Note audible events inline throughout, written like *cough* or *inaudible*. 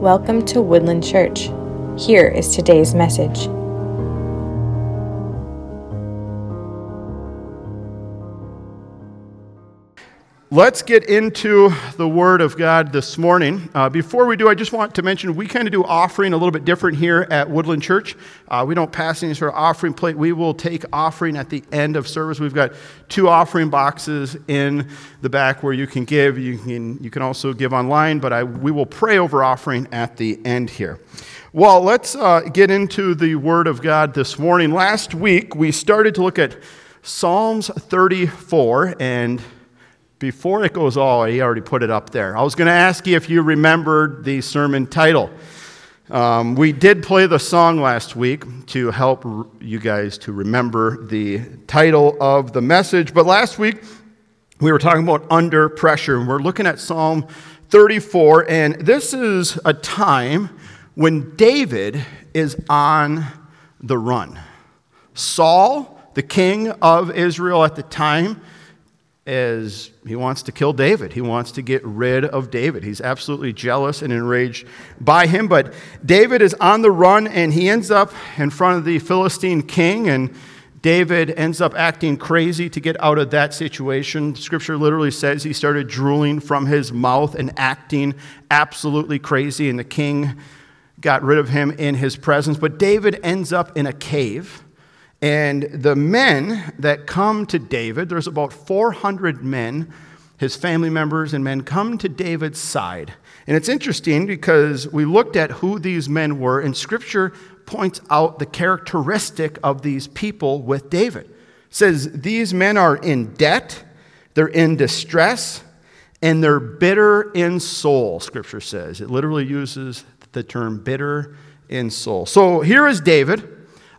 Welcome to Woodland Church. Here is today's message. Let's get into the Word of God this morning. Uh, before we do, I just want to mention we kind of do offering a little bit different here at Woodland Church. Uh, we don't pass any sort of offering plate. We will take offering at the end of service. We've got two offering boxes in the back where you can give. You can, you can also give online, but I, we will pray over offering at the end here. Well, let's uh, get into the Word of God this morning. Last week, we started to look at Psalms 34 and before it goes all, he already put it up there. I was going to ask you if you remembered the sermon title. Um, we did play the song last week to help you guys to remember the title of the message. But last week, we were talking about under pressure, and we're looking at Psalm 34. And this is a time when David is on the run. Saul, the king of Israel at the time, is he wants to kill David. He wants to get rid of David. He's absolutely jealous and enraged by him. But David is on the run and he ends up in front of the Philistine king. And David ends up acting crazy to get out of that situation. Scripture literally says he started drooling from his mouth and acting absolutely crazy. And the king got rid of him in his presence. But David ends up in a cave. And the men that come to David, there's about 400 men, his family members and men, come to David's side. And it's interesting because we looked at who these men were, and scripture points out the characteristic of these people with David. It says these men are in debt, they're in distress, and they're bitter in soul, scripture says. It literally uses the term bitter in soul. So here is David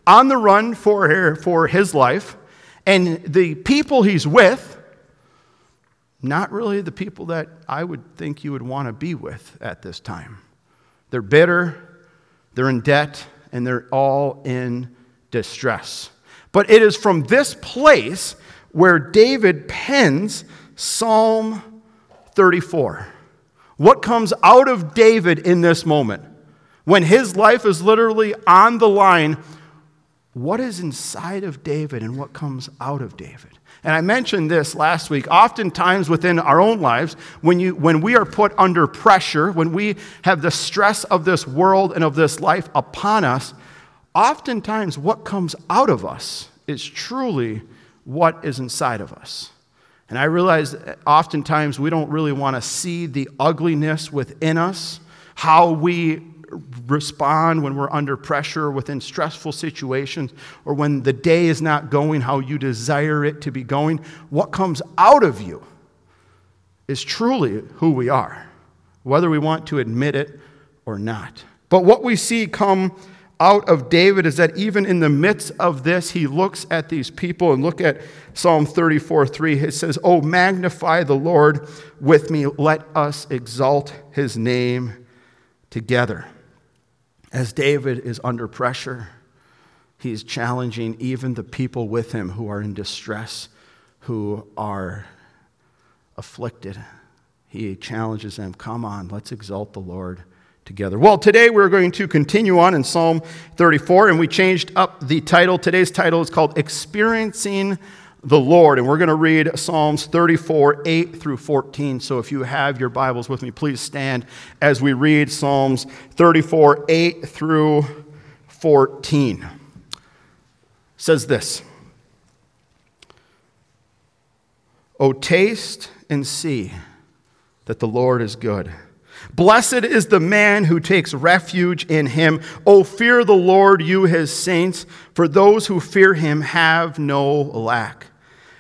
on the run for, for his life, and the people he's with, not really the people that I would think you would want to be with at this time. They're bitter, they're in debt, and they're all in distress. But it is from this place where David pens Psalm 34. What comes out of David in this moment? When his life is literally on the line what is inside of David and what comes out of David. And I mentioned this last week. Oftentimes within our own lives, when, you, when we are put under pressure, when we have the stress of this world and of this life upon us, oftentimes what comes out of us is truly what is inside of us. And I realize oftentimes we don't really want to see the ugliness within us, how we respond when we're under pressure within stressful situations or when the day is not going how you desire it to be going, what comes out of you is truly who we are, whether we want to admit it or not. But what we see come out of David is that even in the midst of this, he looks at these people and look at Psalm 34 3. It says, Oh, magnify the Lord with me. Let us exalt his name together. As David is under pressure, he's challenging even the people with him who are in distress, who are afflicted. He challenges them, come on, let's exalt the Lord together. Well, today we're going to continue on in Psalm 34, and we changed up the title. Today's title is called Experiencing the Lord. And we're going to read Psalms 34, 8 through 14. So if you have your Bibles with me, please stand as we read Psalms 34, 8 through 14. It says this O taste and see that the Lord is good. Blessed is the man who takes refuge in him. O fear the Lord, you his saints, for those who fear him have no lack.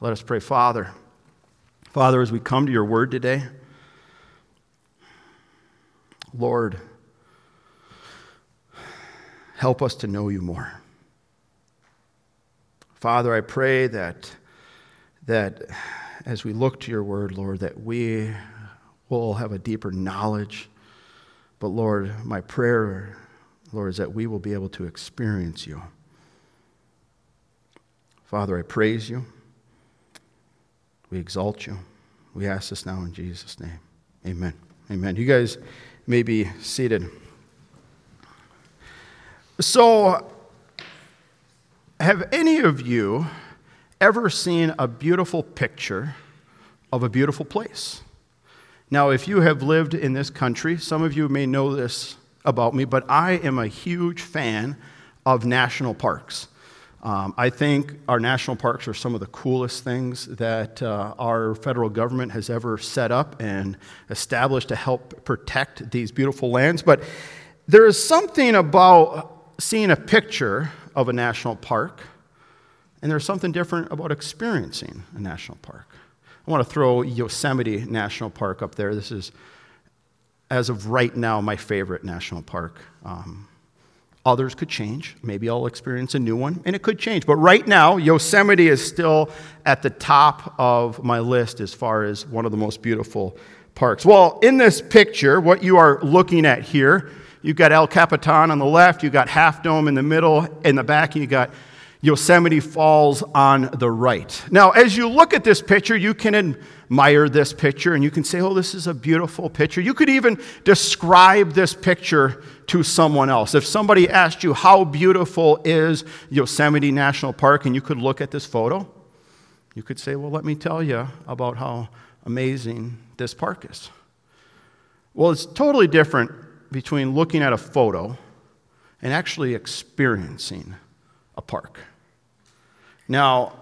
Let us pray, Father. Father, as we come to your word today, Lord, Help us to know you more. Father, I pray that, that as we look to your word, Lord, that we will have a deeper knowledge. But Lord, my prayer, Lord, is that we will be able to experience you. Father, I praise you. We exalt you. We ask this now in Jesus' name. Amen. Amen. You guys may be seated. So, have any of you ever seen a beautiful picture of a beautiful place? Now, if you have lived in this country, some of you may know this about me, but I am a huge fan of national parks. Um, I think our national parks are some of the coolest things that uh, our federal government has ever set up and established to help protect these beautiful lands. But there is something about seeing a picture of a national park, and there's something different about experiencing a national park. I want to throw Yosemite National Park up there. This is, as of right now, my favorite national park. Um, others could change. Maybe I'll experience a new one, and it could change. But right now, Yosemite is still at the top of my list as far as one of the most beautiful parks. Well, in this picture, what you are looking at here, You've got El Capitan on the left, you've got Half Dome in the middle, in the back, and you've got Yosemite Falls on the right. Now, as you look at this picture, you can admire this picture and you can say, oh, this is a beautiful picture. You could even describe this picture to someone else. If somebody asked you, how beautiful is Yosemite National Park, and you could look at this photo, you could say, well, let me tell you about how amazing this park is. Well, it's totally different between looking at a photo and actually experiencing a park. Now,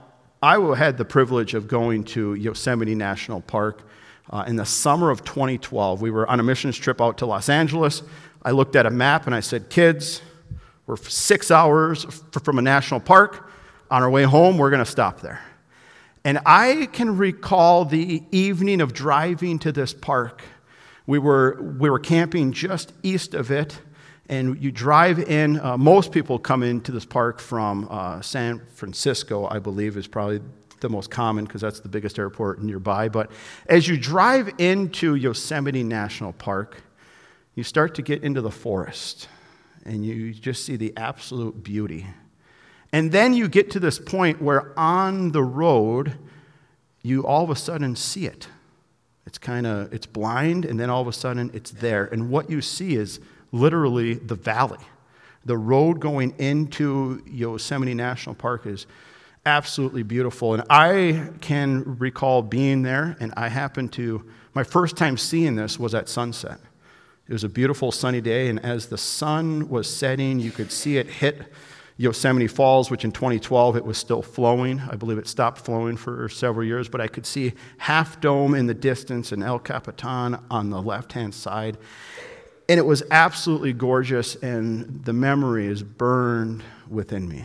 I had the privilege of going to Yosemite National Park uh, in the summer of 2012. We were on a missions trip out to Los Angeles. I looked at a map and I said, Kids, we're six hours from a national park. On our way home, we're going to stop there. And I can recall the evening of driving to this park we were, we were camping just east of it, and you drive in. Uh, most people come into this park from uh, San Francisco, I believe, is probably the most common because that's the biggest airport nearby. But as you drive into Yosemite National Park, you start to get into the forest and you just see the absolute beauty. And then you get to this point where on the road, you all of a sudden see it. It's kind of it's blind and then all of a sudden it's there. And what you see is literally the valley. The road going into Yosemite National Park is absolutely beautiful. And I can recall being there and I happened to my first time seeing this was at sunset. It was a beautiful sunny day and as the sun was setting, you could see it hit Yosemite Falls, which in 2012 it was still flowing. I believe it stopped flowing for several years, but I could see Half Dome in the distance and El Capitan on the left hand side. And it was absolutely gorgeous, and the memory is burned within me.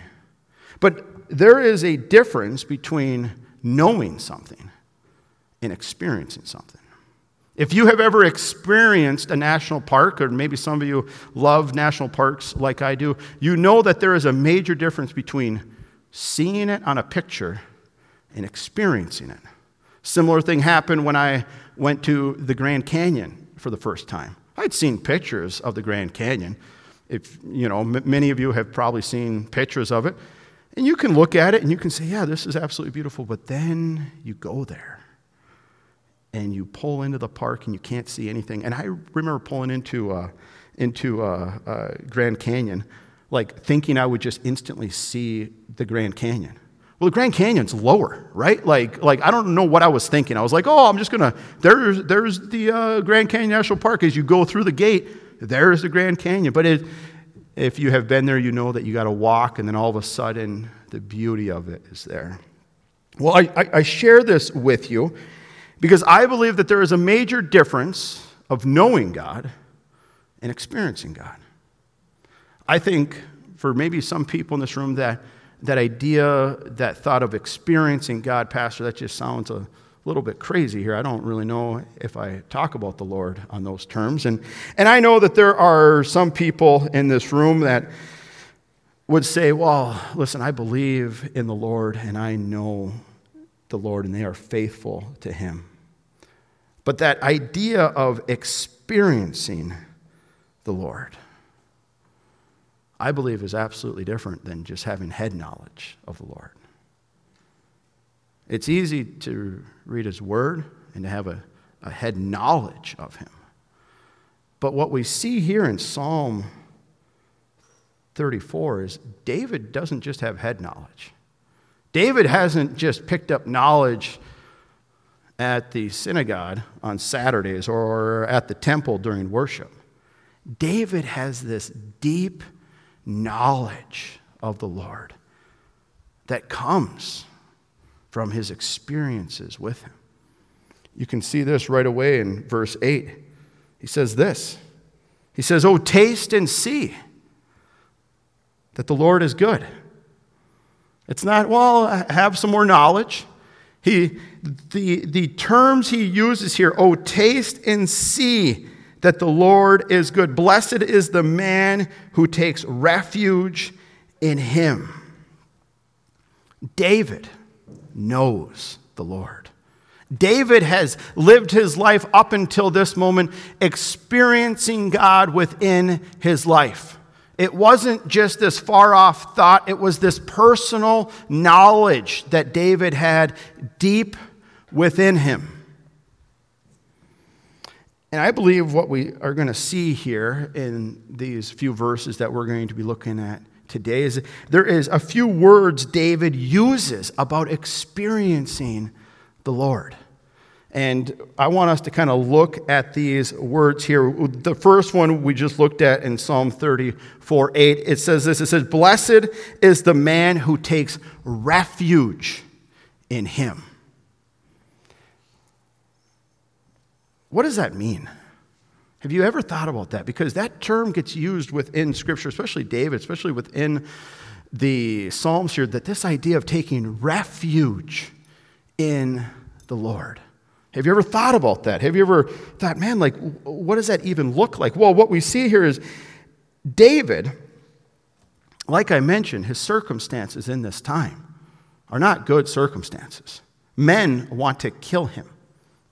But there is a difference between knowing something and experiencing something. If you have ever experienced a national park, or maybe some of you love national parks like I do, you know that there is a major difference between seeing it on a picture and experiencing it. Similar thing happened when I went to the Grand Canyon for the first time. I'd seen pictures of the Grand Canyon. If you know, m- many of you have probably seen pictures of it, and you can look at it and you can say, "Yeah, this is absolutely beautiful." But then you go there and you pull into the park and you can't see anything. And I remember pulling into, uh, into uh, uh, Grand Canyon, like thinking I would just instantly see the Grand Canyon. Well, the Grand Canyon's lower, right? Like, like I don't know what I was thinking. I was like, oh, I'm just gonna. There's there's the uh, Grand Canyon National Park. As you go through the gate, there's the Grand Canyon. But it, if you have been there, you know that you got to walk, and then all of a sudden, the beauty of it is there. Well, I, I, I share this with you because I believe that there is a major difference of knowing God and experiencing God. I think for maybe some people in this room that that idea, that thought of experiencing God, Pastor, that just sounds a little bit crazy here. I don't really know if I talk about the Lord on those terms. And, and I know that there are some people in this room that would say, Well, listen, I believe in the Lord and I know the Lord and they are faithful to Him. But that idea of experiencing the Lord, I believe is absolutely different than just having head knowledge of the Lord. It's easy to read His Word and to have a, a head knowledge of Him. But what we see here in Psalm 34 is David doesn't just have head knowledge. David hasn't just picked up knowledge at the synagogue on Saturdays or at the temple during worship. David has this deep knowledge of the Lord that comes from his experiences with him. You can see this right away in verse 8. He says this He says, Oh, taste and see that the Lord is good. It's not, well, have some more knowledge. He, the, the terms he uses here, oh, taste and see that the Lord is good. Blessed is the man who takes refuge in him. David knows the Lord. David has lived his life up until this moment experiencing God within his life. It wasn't just this far off thought, it was this personal knowledge that David had deep within him. And I believe what we are going to see here in these few verses that we're going to be looking at today is there is a few words David uses about experiencing the Lord. And I want us to kind of look at these words here. The first one we just looked at in Psalm 34 8, it says this it says, Blessed is the man who takes refuge in him. What does that mean? Have you ever thought about that? Because that term gets used within Scripture, especially David, especially within the Psalms here, that this idea of taking refuge in the Lord. Have you ever thought about that? Have you ever thought, man, like, what does that even look like? Well, what we see here is David, like I mentioned, his circumstances in this time are not good circumstances. Men want to kill him,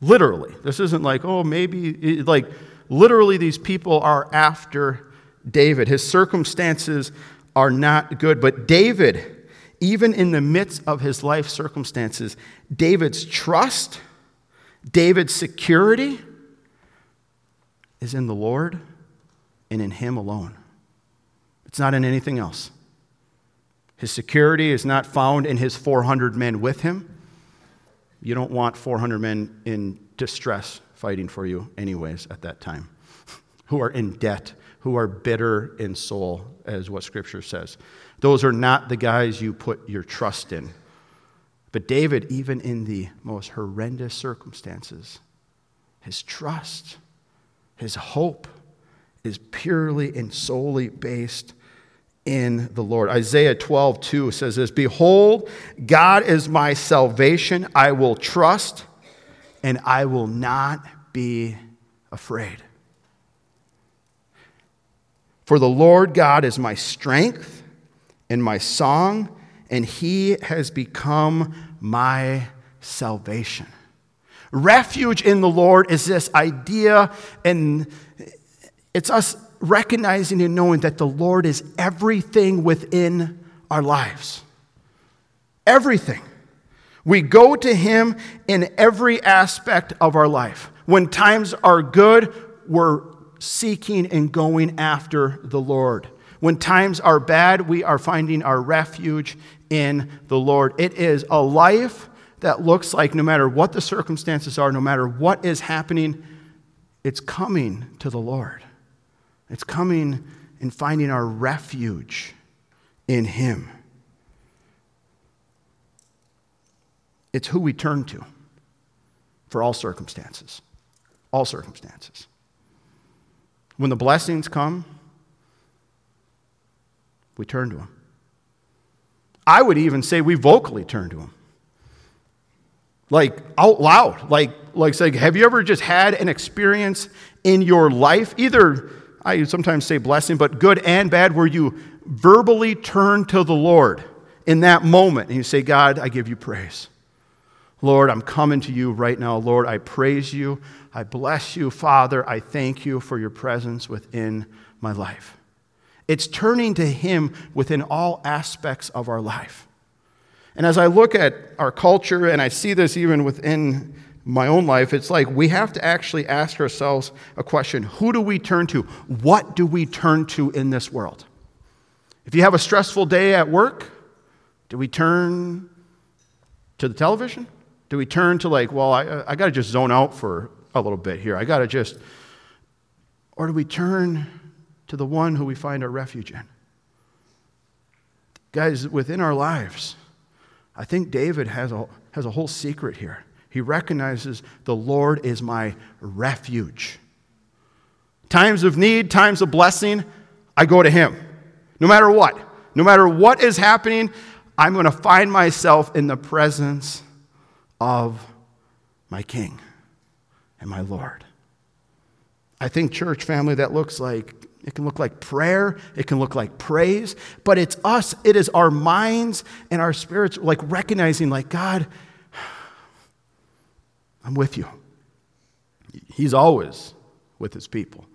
literally. This isn't like, oh, maybe, like, literally, these people are after David. His circumstances are not good, but David, even in the midst of his life circumstances, David's trust, David's security is in the Lord and in Him alone. It's not in anything else. His security is not found in his 400 men with him. You don't want 400 men in distress fighting for you, anyways, at that time, *laughs* who are in debt, who are bitter in soul, as what Scripture says. Those are not the guys you put your trust in. But David, even in the most horrendous circumstances, his trust, his hope is purely and solely based in the Lord. Isaiah 12, 2 says this Behold, God is my salvation. I will trust and I will not be afraid. For the Lord God is my strength and my song and he has become my salvation. Refuge in the Lord is this idea, and it's us recognizing and knowing that the Lord is everything within our lives. Everything. We go to Him in every aspect of our life. When times are good, we're seeking and going after the Lord. When times are bad, we are finding our refuge in the Lord. It is a life that looks like no matter what the circumstances are, no matter what is happening, it's coming to the Lord. It's coming and finding our refuge in Him. It's who we turn to for all circumstances. All circumstances. When the blessings come, we turn to Him. I would even say we vocally turn to Him. Like out loud. Like, like say, have you ever just had an experience in your life? Either, I sometimes say blessing, but good and bad, where you verbally turn to the Lord in that moment and you say, God, I give you praise. Lord, I'm coming to you right now. Lord, I praise you. I bless you. Father, I thank you for your presence within my life. It's turning to Him within all aspects of our life. And as I look at our culture, and I see this even within my own life, it's like we have to actually ask ourselves a question Who do we turn to? What do we turn to in this world? If you have a stressful day at work, do we turn to the television? Do we turn to, like, well, I, I got to just zone out for a little bit here? I got to just. Or do we turn to the one who we find our refuge in? Guys, within our lives, I think David has a, has a whole secret here. He recognizes the Lord is my refuge. Times of need, times of blessing, I go to Him. No matter what. No matter what is happening, I'm going to find myself in the presence of my King and my Lord. I think, church family, that looks like it can look like prayer, it can look like praise, but it's us, it is our minds and our spirits, like recognizing, like, God, I'm with you. He's always with his people.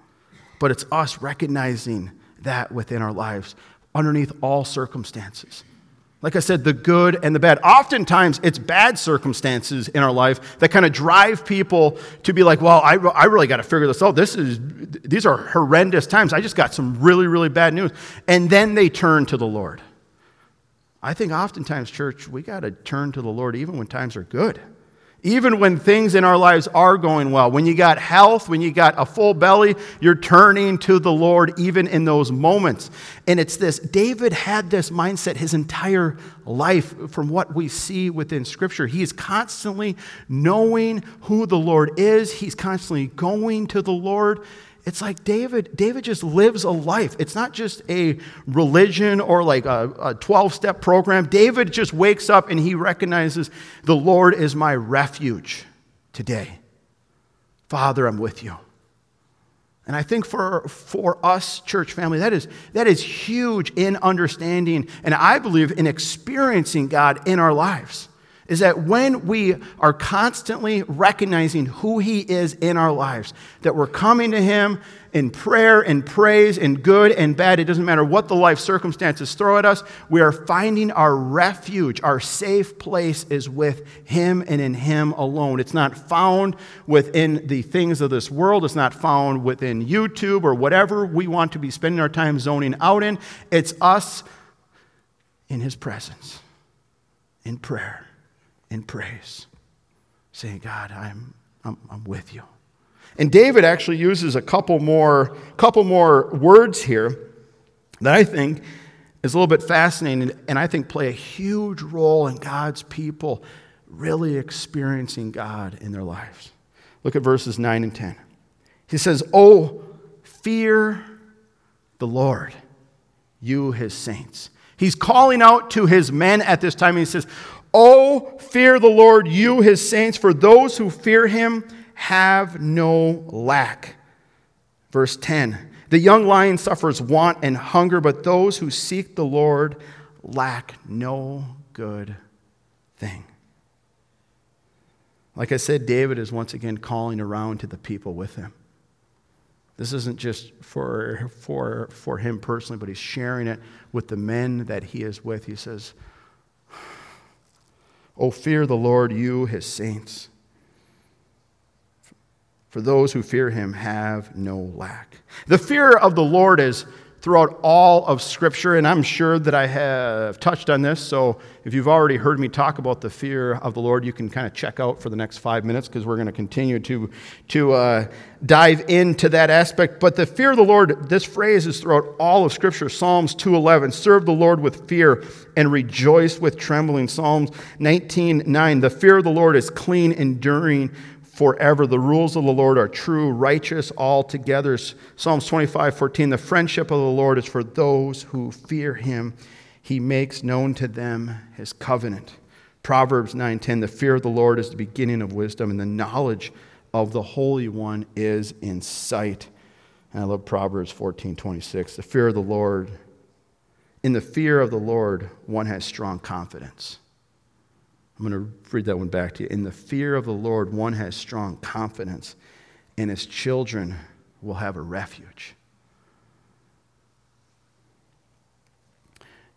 But it's us recognizing that within our lives, underneath all circumstances. Like I said, the good and the bad. Oftentimes, it's bad circumstances in our life that kind of drive people to be like, well, I, I really got to figure this out. This is, these are horrendous times. I just got some really, really bad news. And then they turn to the Lord. I think oftentimes, church, we got to turn to the Lord even when times are good. Even when things in our lives are going well, when you got health, when you got a full belly, you're turning to the Lord even in those moments. And it's this David had this mindset his entire life from what we see within Scripture. He is constantly knowing who the Lord is, he's constantly going to the Lord. It's like David, David just lives a life. It's not just a religion or like a 12 step program. David just wakes up and he recognizes the Lord is my refuge today. Father, I'm with you. And I think for, for us, church family, that is, that is huge in understanding and I believe in experiencing God in our lives is that when we are constantly recognizing who He is in our lives, that we're coming to Him in prayer and praise and good and bad, it doesn't matter what the life circumstances throw at us, we are finding our refuge, our safe place is with Him and in Him alone. It's not found within the things of this world, it's not found within YouTube or whatever we want to be spending our time zoning out in. It's us in His presence, in prayer in praise, saying, God, I'm, I'm, I'm with you. And David actually uses a couple more, couple more words here that I think is a little bit fascinating and I think play a huge role in God's people really experiencing God in their lives. Look at verses 9 and 10. He says, Oh, fear the Lord, you his saints. He's calling out to his men at this time. And he says, Oh, fear the Lord, you his saints, for those who fear him have no lack. Verse 10 The young lion suffers want and hunger, but those who seek the Lord lack no good thing. Like I said, David is once again calling around to the people with him. This isn't just for, for, for him personally, but he's sharing it with the men that he is with. He says, Oh, fear the Lord, you, his saints. For those who fear him have no lack. The fear of the Lord is throughout all of Scripture, and I'm sure that I have touched on this. So if you've already heard me talk about the fear of the Lord, you can kind of check out for the next five minutes because we're going to continue to, to uh, dive into that aspect. But the fear of the Lord, this phrase is throughout all of Scripture. Psalms 2.11, serve the Lord with fear and rejoice with trembling. Psalms 19.9, the fear of the Lord is clean, enduring forever. The rules of the Lord are true, righteous altogether. Psalms 25, 14. The friendship of the Lord is for those who fear him. He makes known to them his covenant. Proverbs 9:10 The fear of the Lord is the beginning of wisdom and the knowledge of the Holy One is in sight. And I love Proverbs 14 26. The fear of the Lord, in the fear of the Lord, one has strong confidence. I'm going to read that one back to you. In the fear of the Lord, one has strong confidence, and his children will have a refuge.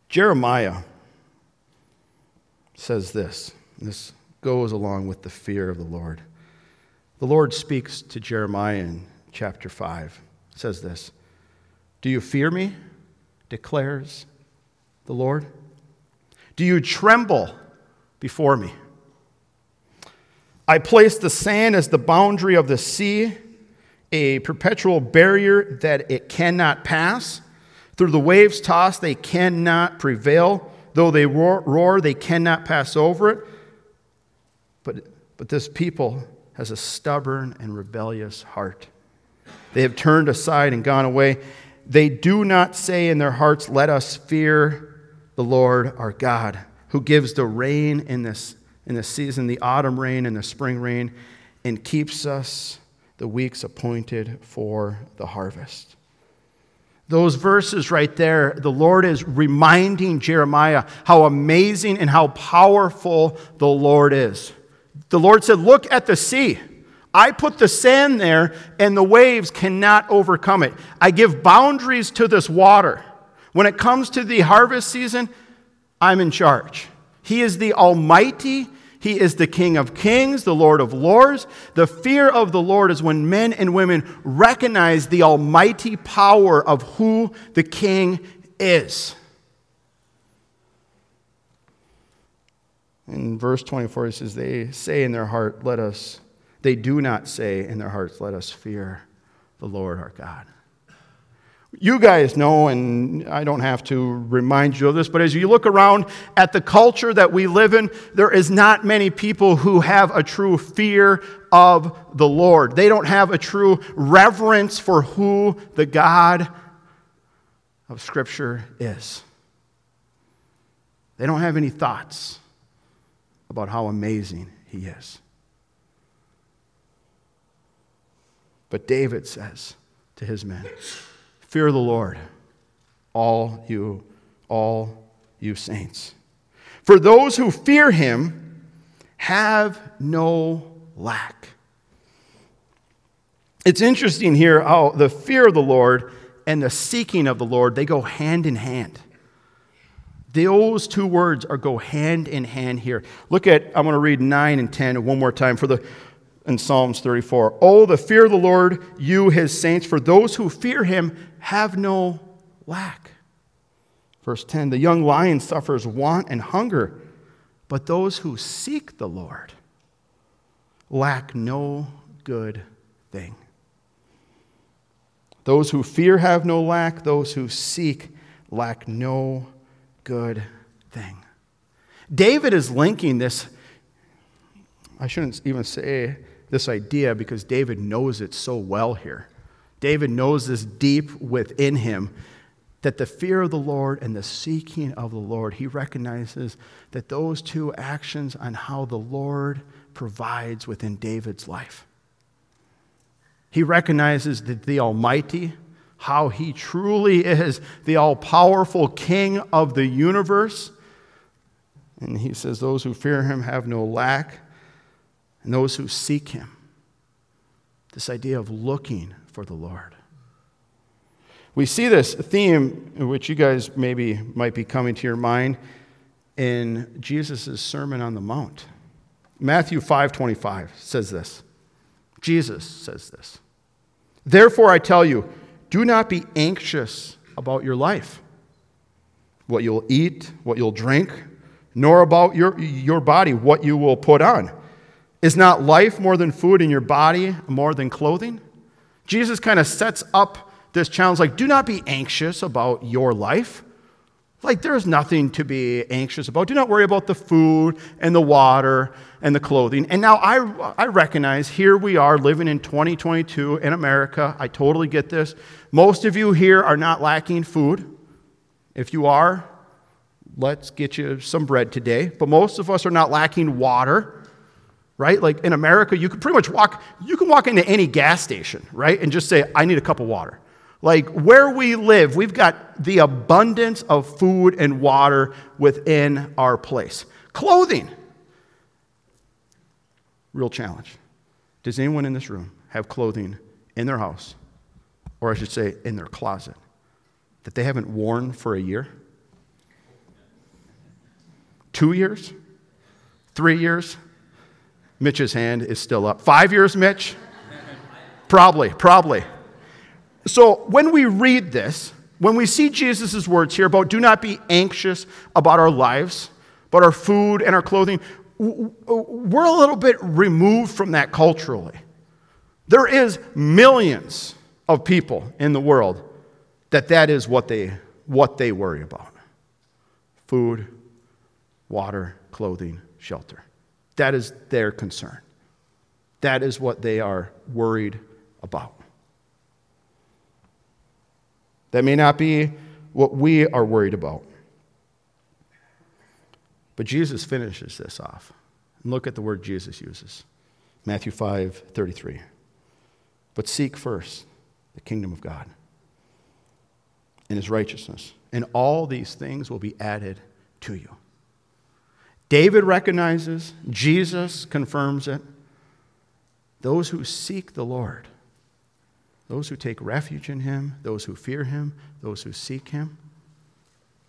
Jeremiah says this. This goes along with the fear of the Lord. The Lord speaks to Jeremiah in chapter 5. It says this Do you fear me? declares the Lord. Do you tremble before me? I place the sand as the boundary of the sea, a perpetual barrier that it cannot pass. Through the waves tossed, they cannot prevail. Though they roar, roar they cannot pass over it. But, but this people has a stubborn and rebellious heart. They have turned aside and gone away. They do not say in their hearts, Let us fear the Lord our God, who gives the rain in this, in this season, the autumn rain and the spring rain, and keeps us the weeks appointed for the harvest. Those verses right there, the Lord is reminding Jeremiah how amazing and how powerful the Lord is. The Lord said, Look at the sea. I put the sand there, and the waves cannot overcome it. I give boundaries to this water. When it comes to the harvest season, I'm in charge. He is the Almighty. He is the King of Kings, the Lord of Lords. The fear of the Lord is when men and women recognize the almighty power of who the King is. In verse 24, it says, They say in their heart, Let us, they do not say in their hearts, Let us fear the Lord our God. You guys know, and I don't have to remind you of this, but as you look around at the culture that we live in, there is not many people who have a true fear of the Lord. They don't have a true reverence for who the God of Scripture is. They don't have any thoughts about how amazing he is. But David says to his men, Fear the Lord, all you, all you saints. For those who fear him have no lack. It's interesting here how the fear of the Lord and the seeking of the Lord, they go hand in hand. Those two words are go hand in hand here. Look at, I'm going to read 9 and 10 one more time for the in Psalms 34. Oh, the fear of the Lord, you his saints, for those who fear him have no lack. Verse 10 The young lion suffers want and hunger, but those who seek the Lord lack no good thing. Those who fear have no lack, those who seek lack no good thing. David is linking this, I shouldn't even say this idea because David knows it so well here. David knows this deep within him that the fear of the Lord and the seeking of the Lord, he recognizes that those two actions on how the Lord provides within David's life. He recognizes that the Almighty, how he truly is the all powerful King of the universe. And he says, Those who fear him have no lack, and those who seek him. This idea of looking for the Lord. We see this theme, which you guys maybe might be coming to your mind, in Jesus' Sermon on the Mount. Matthew 5:25 says this. Jesus says this. Therefore I tell you, do not be anxious about your life, what you'll eat, what you'll drink, nor about your, your body, what you will put on. Is not life more than food and your body more than clothing? Jesus kind of sets up this challenge like, do not be anxious about your life. Like, there's nothing to be anxious about. Do not worry about the food and the water and the clothing. And now I, I recognize here we are living in 2022 in America. I totally get this. Most of you here are not lacking food. If you are, let's get you some bread today. But most of us are not lacking water, right? Like in America, you can pretty much walk, you can walk into any gas station, right? And just say, I need a cup of water. Like where we live, we've got the abundance of food and water within our place. Clothing. Real challenge. Does anyone in this room have clothing in their house, or I should say in their closet, that they haven't worn for a year? Two years? Three years? Mitch's hand is still up. Five years, Mitch? probably, probably. So when we read this, when we see Jesus' words here about do not be anxious about our lives, about our food and our clothing, we're a little bit removed from that culturally. There is millions of people in the world that that is what they, what they worry about. Food, water, clothing, shelter. That is their concern. That is what they are worried about. That may not be what we are worried about. But Jesus finishes this off. And look at the word Jesus uses Matthew 5 33. But seek first the kingdom of God and his righteousness, and all these things will be added to you. David recognizes, Jesus confirms it. Those who seek the Lord, those who take refuge in him, those who fear him, those who seek him,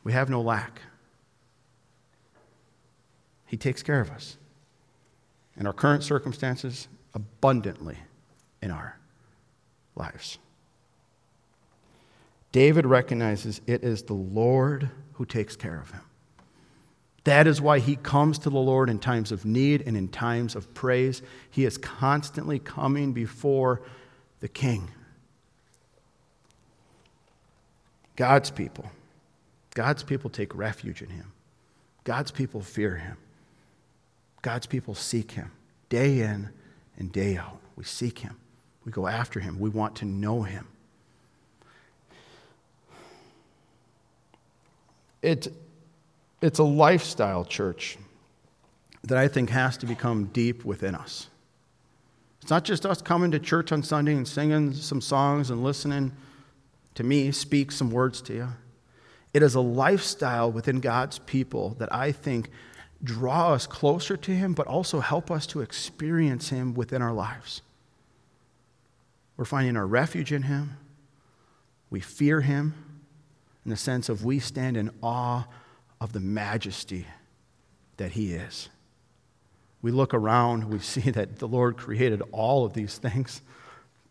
we have no lack. He takes care of us in our current circumstances abundantly in our lives. David recognizes it is the Lord who takes care of him. That is why he comes to the Lord in times of need and in times of praise. He is constantly coming before the King. God's people. God's people take refuge in him. God's people fear him. God's people seek him day in and day out. We seek him. We go after him. We want to know him. It, it's a lifestyle, church, that I think has to become deep within us. It's not just us coming to church on Sunday and singing some songs and listening to me speak some words to you. It is a lifestyle within God's people that I think draw us closer to Him, but also help us to experience Him within our lives. We're finding our refuge in Him. We fear Him in the sense of we stand in awe of the majesty that He is. We look around, we see *laughs* that the Lord created all of these things.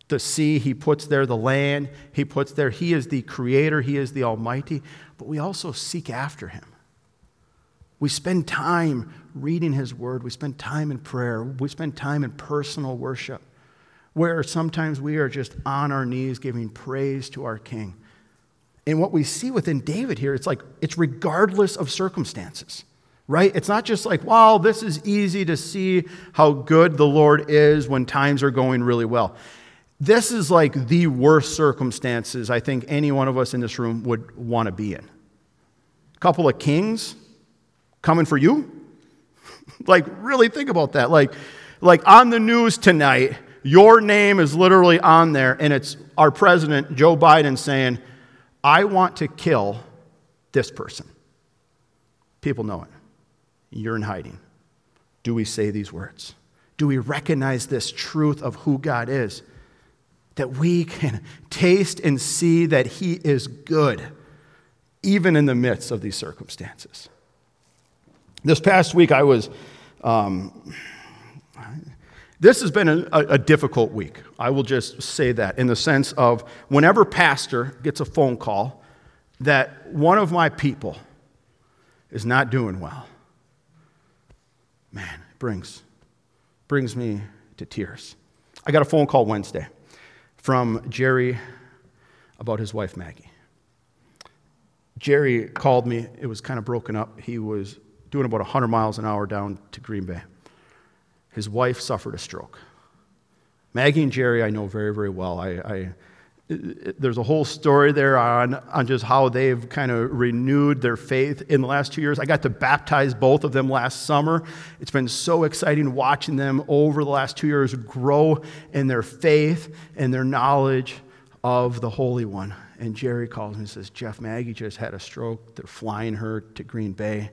The sea, He puts there, the land, He puts there. He is the creator, He is the Almighty, but we also seek after Him. We spend time reading His Word. We spend time in prayer. We spend time in personal worship, where sometimes we are just on our knees giving praise to our King. And what we see within David here, it's like it's regardless of circumstances, right? It's not just like, wow, this is easy to see how good the Lord is when times are going really well. This is like the worst circumstances I think any one of us in this room would want to be in. A couple of kings coming for you? *laughs* like, really think about that. Like, like on the news tonight, your name is literally on there, and it's our president, Joe Biden, saying, I want to kill this person. People know it. You're in hiding. Do we say these words? Do we recognize this truth of who God is? That we can taste and see that He is good, even in the midst of these circumstances. This past week, I was. Um, this has been a, a, difficult week. I will just say that in the sense of whenever pastor gets a phone call that one of my people is not doing well, man, it brings, brings me to tears. I got a phone call Wednesday from Jerry about his wife, Maggie. Jerry called me. It was kind of broken up. He was doing about 100 miles an hour down to Green Bay. His wife suffered a stroke. Maggie and Jerry, I know very, very well. I, I there's a whole story there on, on just how they've kind of renewed their faith in the last two years. I got to baptize both of them last summer. It's been so exciting watching them over the last two years grow in their faith and their knowledge of the Holy One. And Jerry calls me and says, Jeff, Maggie just had a stroke. They're flying her to Green Bay.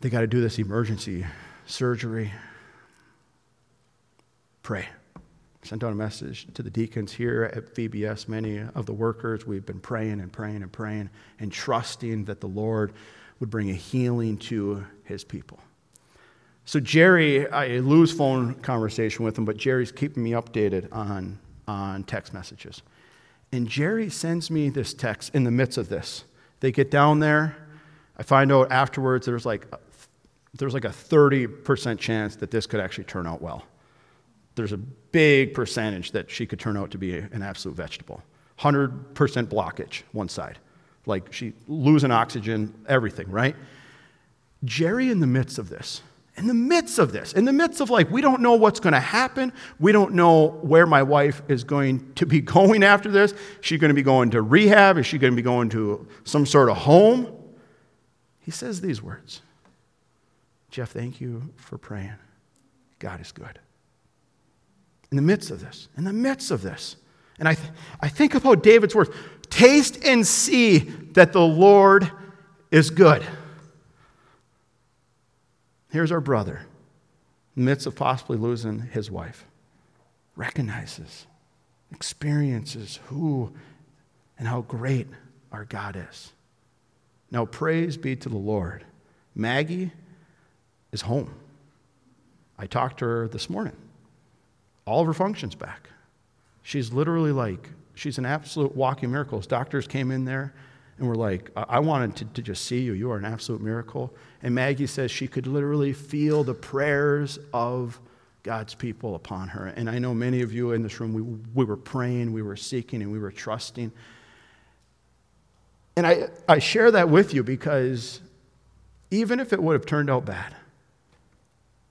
They got to do this emergency surgery. Pray. Sent out a message to the deacons here at VBS. Many of the workers, we've been praying and praying and praying and trusting that the Lord would bring a healing to his people. So, Jerry, I lose phone conversation with him, but Jerry's keeping me updated on, on text messages. And Jerry sends me this text in the midst of this. They get down there. I find out afterwards there's like, there's like a 30% chance that this could actually turn out well. There's a big percentage that she could turn out to be an absolute vegetable. 100% blockage, one side. Like she losing oxygen, everything, right? Jerry, in the midst of this, in the midst of this, in the midst of like, we don't know what's going to happen. We don't know where my wife is going to be *laughs* going after this. Is she going to be going to rehab? Is she going to be going to some sort of home? He says these words Jeff, thank you for praying. God is good. In the midst of this, in the midst of this. And I, th- I think about David's words taste and see that the Lord is good. Here's our brother, in the midst of possibly losing his wife, recognizes, experiences who and how great our God is. Now, praise be to the Lord. Maggie is home. I talked to her this morning. All of her functions back. She's literally like, she's an absolute walking miracle. Doctors came in there and were like, I wanted to, to, just see you. You are an absolute miracle. And Maggie says she could literally feel the prayers of God's people upon her. And I know many of you in this room, we, we were praying, we were seeking, and we were trusting. And I, I share that with you because even if it would have turned out bad,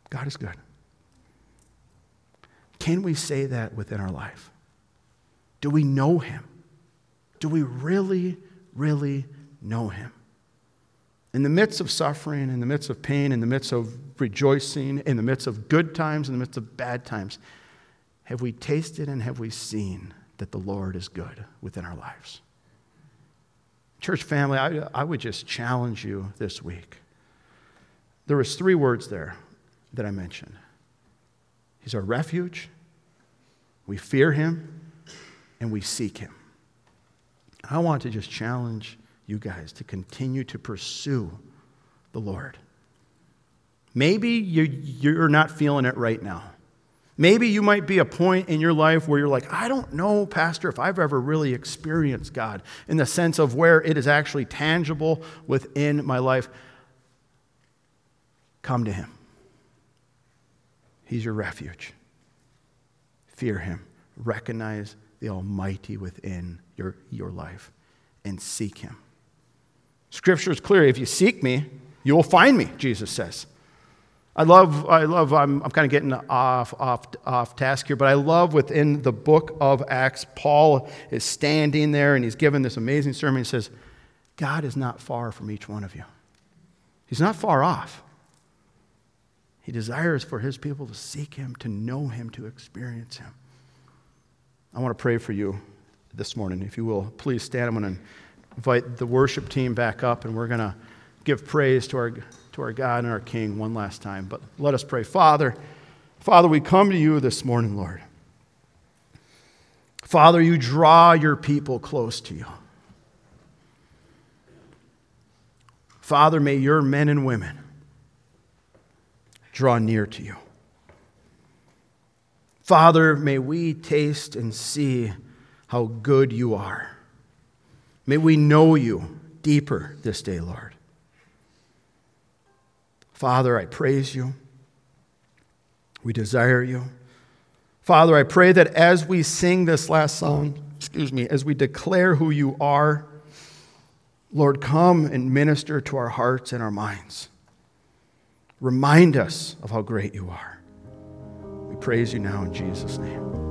God is good. Can we say that within our life? Do we know Him? Do we really really know Him. In the midst of suffering, in the midst of pain, in the midst of rejoicing, in the midst of good times, in the midst of bad times, have we tasted and have we seen that the Lord is good within our lives? Church family, I, I would just challenge you this week. There was three words there that I mentioned. He's our refuge, we fear him, and we seek him. I want to just challenge you guys to continue to pursue the Lord. Maybe you're not feeling it right now. Maybe you might be a point in your life where you're like, I don't know, Pastor, if I've ever really experienced God in the sense of where it is actually tangible within my life. Come to Him. He's your refuge. Fear Him. Recognize the Almighty within your, your life and seek Him. Scripture is clear. If you seek me, you will find me, Jesus says. I love, I love, I'm, I'm kind of getting off, off, off task here, but I love within the book of Acts, Paul is standing there and he's given this amazing sermon. He says, God is not far from each one of you. He's not far off. He desires for his people to seek him, to know him, to experience him. I want to pray for you this morning. If you will, please stand. I'm going to invite the worship team back up, and we're going to give praise to our, to our God and our King one last time. But let us pray. Father, Father, we come to you this morning, Lord. Father, you draw your people close to you. Father, may your men and women draw near to you. Father, may we taste and see how good you are. May we know you deeper this day, Lord. Father, I praise you. We desire you. Father, I pray that as we sing this last song, excuse me, as we declare who you are, Lord, come and minister to our hearts and our minds. Remind us of how great you are. We praise you now in Jesus' name.